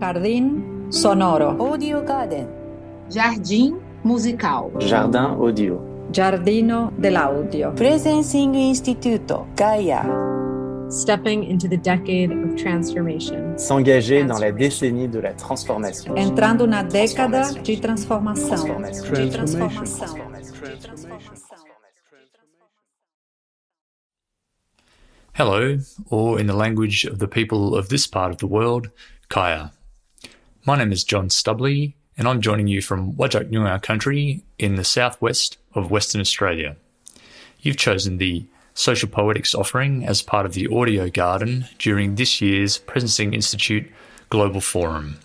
Jardín sonoro. Audio Garden. Jardim musical. Jardin audio. Giardino dell'audio. Presencing Instituto. Gaia. stepping into the decade of transformation. S'engager dans la décennie de la transformation. Entrando na década de transformação. De transformação. Hello, or in the language of the people of this part of the world, Kaya. My name is John Stubley, and I'm joining you from Wajak Noongar country in the southwest of Western Australia. You've chosen the Social Poetics offering as part of the Audio Garden during this year's Presencing Institute Global Forum.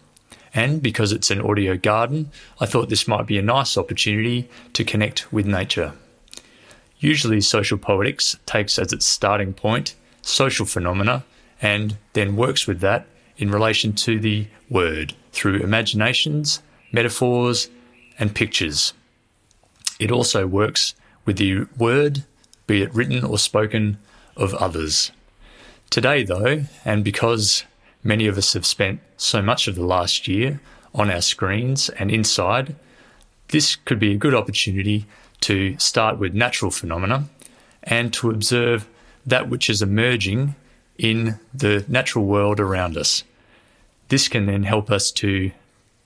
And because it's an audio garden, I thought this might be a nice opportunity to connect with nature. Usually, social poetics takes as its starting point social phenomena and then works with that in relation to the word through imaginations, metaphors, and pictures. It also works with the word, be it written or spoken, of others. Today, though, and because many of us have spent so much of the last year on our screens and inside, this could be a good opportunity to start with natural phenomena and to observe that which is emerging in the natural world around us. This can then help us to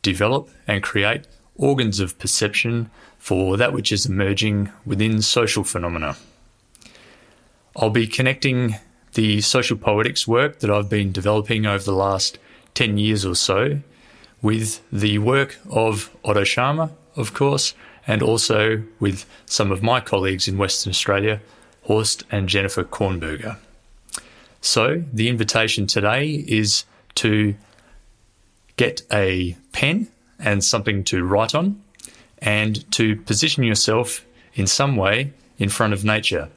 develop and create organs of perception for that which is emerging within social phenomena. I'll be connecting the social poetics work that I've been developing over the last 10 years or so with the work of Otto Scharmer, of course, and also with some of my colleagues in Western Australia, Horst and Jennifer Kornberger. So, the invitation today is to get a pen and something to write on and to position yourself in some way in front of nature.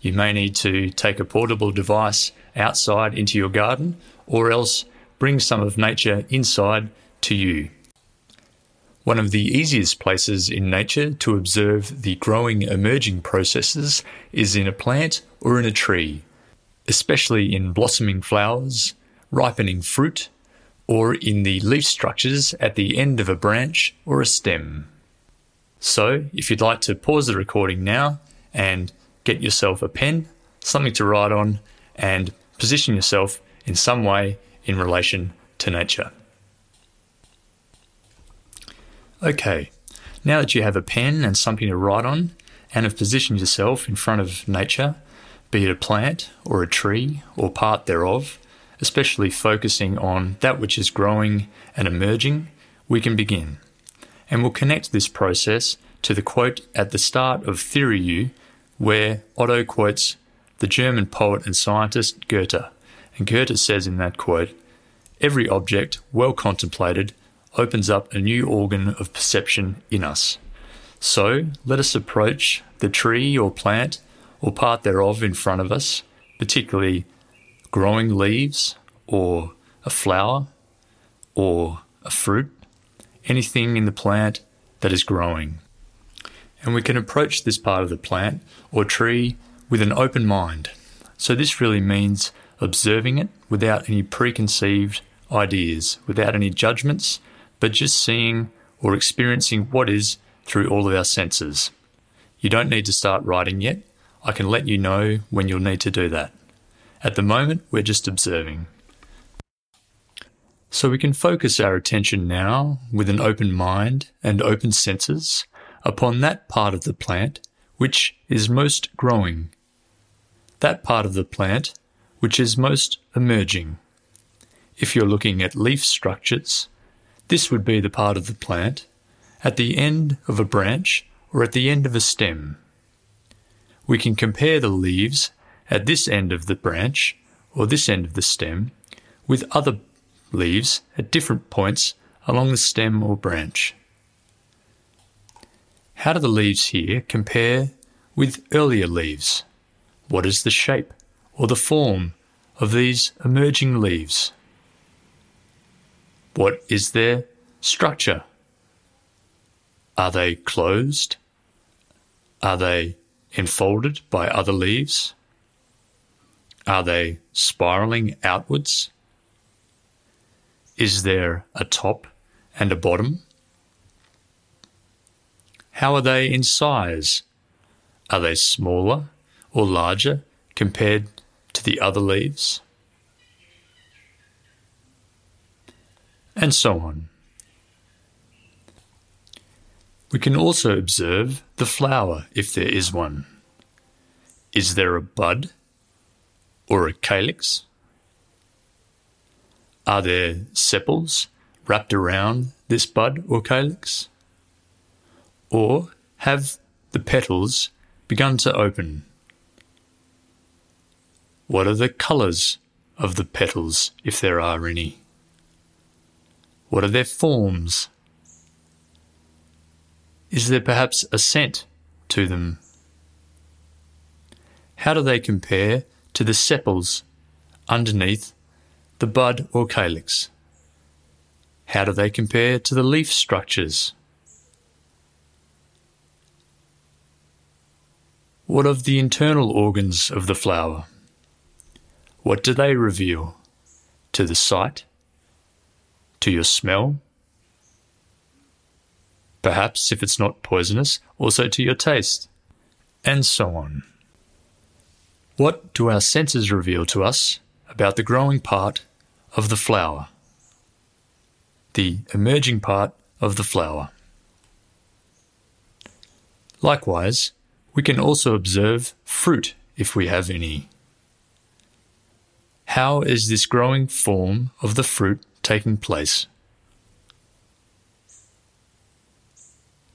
You may need to take a portable device outside into your garden or else bring some of nature inside to you. One of the easiest places in nature to observe the growing emerging processes is in a plant or in a tree, especially in blossoming flowers, ripening fruit, or in the leaf structures at the end of a branch or a stem. So, if you'd like to pause the recording now and get yourself a pen, something to write on, and position yourself in some way in relation to nature. Okay, now that you have a pen and something to write on, and have positioned yourself in front of nature, be it a plant or a tree or part thereof, especially focusing on that which is growing and emerging, we can begin. And we'll connect this process to the quote at the start of Theory U, where Otto quotes the German poet and scientist Goethe. And Goethe says in that quote, Every object, well contemplated, opens up a new organ of perception in us. So let us approach the tree or plant or part thereof in front of us, particularly growing leaves or a flower or a fruit, anything in the plant that is growing. And we can approach this part of the plant or tree with an open mind. So this really means observing it without any preconceived ideas, without any judgments, but just seeing or experiencing what is through all of our senses. You don't need to start writing yet. I can let you know when you'll need to do that. At the moment, we're just observing. So we can focus our attention now with an open mind and open senses upon that part of the plant which is most growing, that part of the plant which is most emerging. If you're looking at leaf structures, this would be the part of the plant at the end of a branch or at the end of a stem. We can compare the leaves at this end of the branch or this end of the stem with other leaves at different points along the stem or branch. How do the leaves here compare with earlier leaves? What is the shape or the form of these emerging leaves? What is their structure? Are they closed? Are they enfolded by other leaves? Are they spiraling outwards? Is there a top and a bottom? How are they in size? Are they smaller or larger compared to the other leaves? And so on. We can also observe the flower if there is one. Is there a bud or a calyx? Are there sepals wrapped around this bud or calyx? Or have the petals begun to open? What are the colours of the petals, if there are any? What are their forms? Is there perhaps a scent to them? How do they compare to the sepals underneath the bud or calyx? How do they compare to the leaf structures? What of the internal organs of the flower? What do they reveal? To the sight? To your smell? Perhaps, if it's not poisonous, also to your taste? And so on. What do our senses reveal to us about the growing part of the flower? The emerging part of the flower. Likewise, we can also observe fruit if we have any. How is this growing form of the fruit taking place?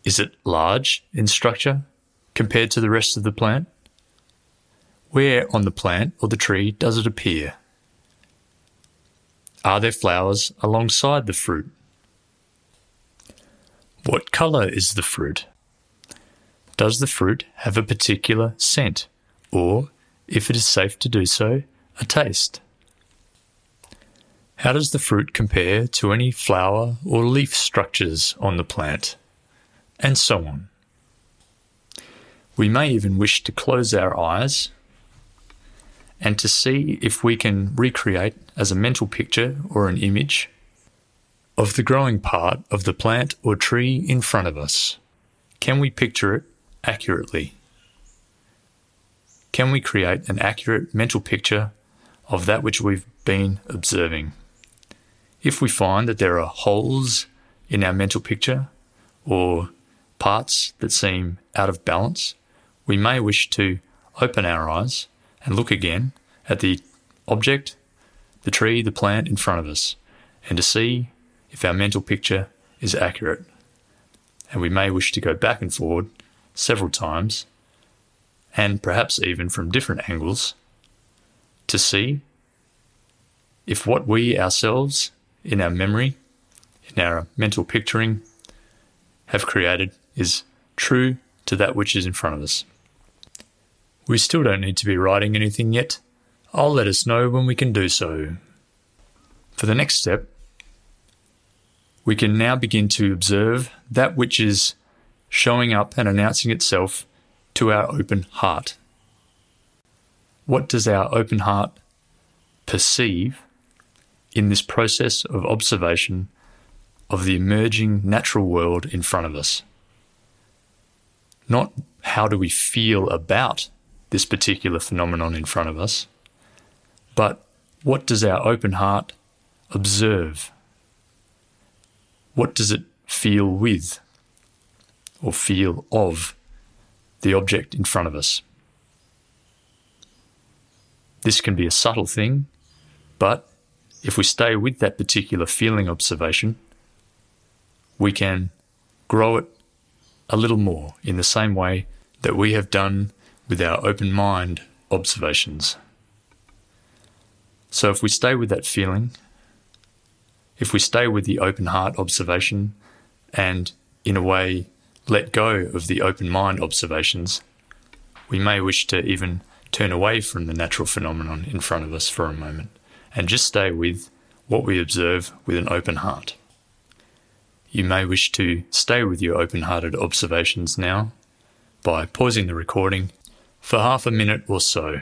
Is it large in structure compared to the rest of the plant? Where on the plant or the tree does it appear? Are there flowers alongside the fruit? What colour is the fruit? Does the fruit have a particular scent, or, if it is safe to do so, a taste? How does the fruit compare to any flower or leaf structures on the plant? And so on. We may even wish to close our eyes and to see if we can recreate as a mental picture or an image of the growing part of the plant or tree in front of us. Can we picture it accurately? Can we create an accurate mental picture of that which we've been observing? If we find that there are holes in our mental picture or parts that seem out of balance, we may wish to open our eyes and look again at the object, the tree, the plant in front of us, and to see if our mental picture is accurate. And we may wish to go back and forward several times, and perhaps even from different angles, to see if what we ourselves, in our memory, in our mental picturing, have created is true to that which is in front of us. We still don't need to be writing anything yet. I'll let us know when we can do so. For the next step, we can now begin to observe that which is showing up and announcing itself to our open heart. What does our open heart perceive in this process of observation of the emerging natural world in front of us? Not how do we feel about this particular phenomenon in front of us, but what does our open heart observe? What does it feel with or feel of the object in front of us? This can be a subtle thing, but if we stay with that particular feeling observation, we can grow it a little more in the same way that we have done with our open mind observations. So if we stay with that feeling, if we stay with the open heart observation and in a way let go of the open mind observations, we may wish to even turn away from the natural phenomenon in front of us for a moment and just stay with what we observe with an open heart. You may wish to stay with your open hearted observations now by pausing the recording for half a minute or so.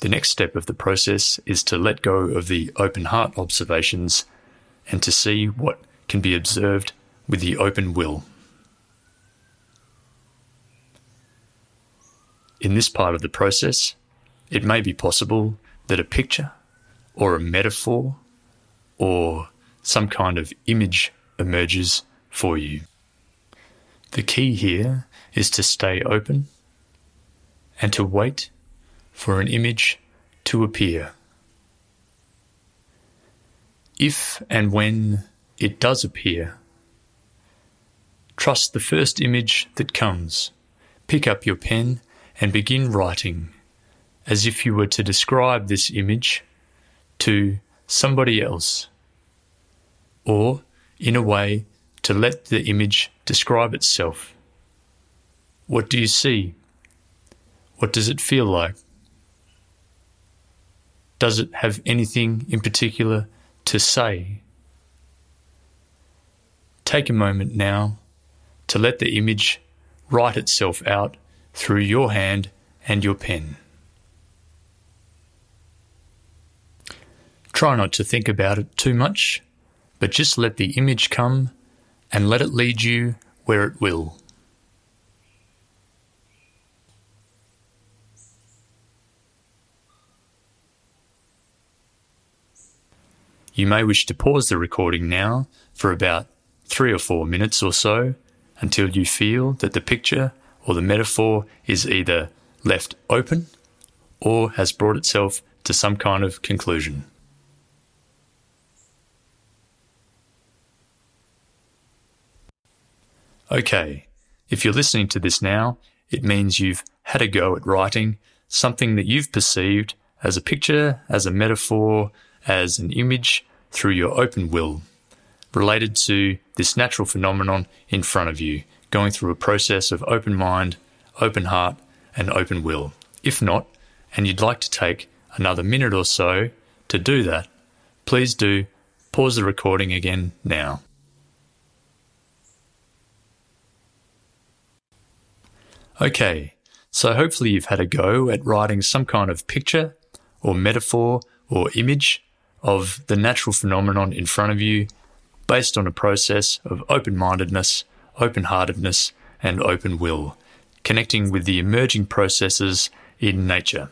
The next step of the process is to let go of the open heart observations and to see what can be observed with the open will. In this part of the process, it may be possible that a picture or a metaphor or some kind of image emerges for you. The key here is to stay open and to wait for an image to appear. If and when it does appear, trust the first image that comes. Pick up your pen and begin writing as if you were to describe this image to somebody else, or in a way to let the image describe itself. What do you see? What does it feel like? Does it have anything in particular to say? Take a moment now to let the image write itself out through your hand and your pen. Try not to think about it too much, but just let the image come and let it lead you where it will. You may wish to pause the recording now for about three or four minutes or so until you feel that the picture or the metaphor is either left open or has brought itself to some kind of conclusion. Okay, if you're listening to this now, it means you've had a go at writing something that you've perceived as a picture, as a metaphor, as an image through your open will related to this natural phenomenon in front of you, going through a process of open mind, open heart, and open will. If not, and you'd like to take another minute or so to do that, please do pause the recording again now. Okay, so hopefully you've had a go at writing some kind of picture or metaphor or image of the natural phenomenon in front of you based on a process of open mindedness, open heartedness, and open will, connecting with the emerging processes in nature.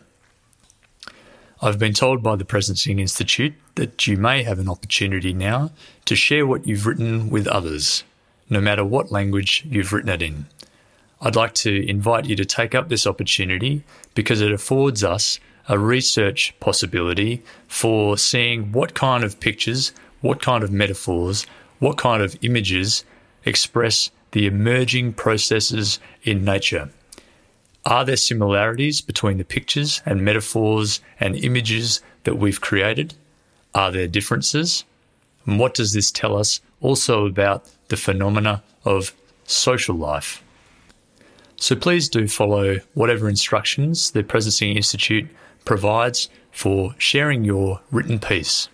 I've been told by the Presencing Institute that you may have an opportunity now to share what you've written with others, no matter what language you've written it in. I'd like to invite you to take up this opportunity because it affords us a research possibility for seeing what kind of pictures, what kind of metaphors, what kind of images express the emerging processes in nature. Are there similarities between the pictures and metaphors and images that we've created? Are there differences? And what does this tell us also about the phenomena of social life? So please do follow whatever instructions the Presencing Institute provides for sharing your written piece.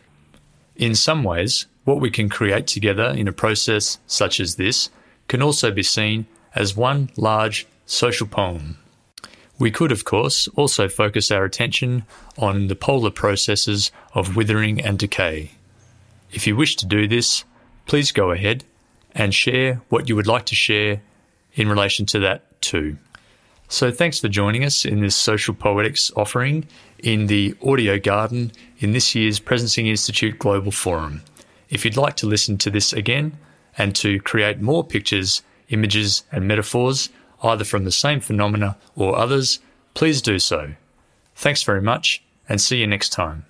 In some ways, what we can create together in a process such as this can also be seen as one large social poem. We could, of course, also focus our attention on the polar processes of withering and decay. If you wish to do this, please go ahead and share what you would like to share in relation to that too. So thanks for joining us in this social poetics offering in the audio garden in this year's Presencing Institute Global Forum. If you'd like to listen to this again and to create more pictures, images, and metaphors, either from the same phenomena or others, please do so. Thanks very much and see you next time.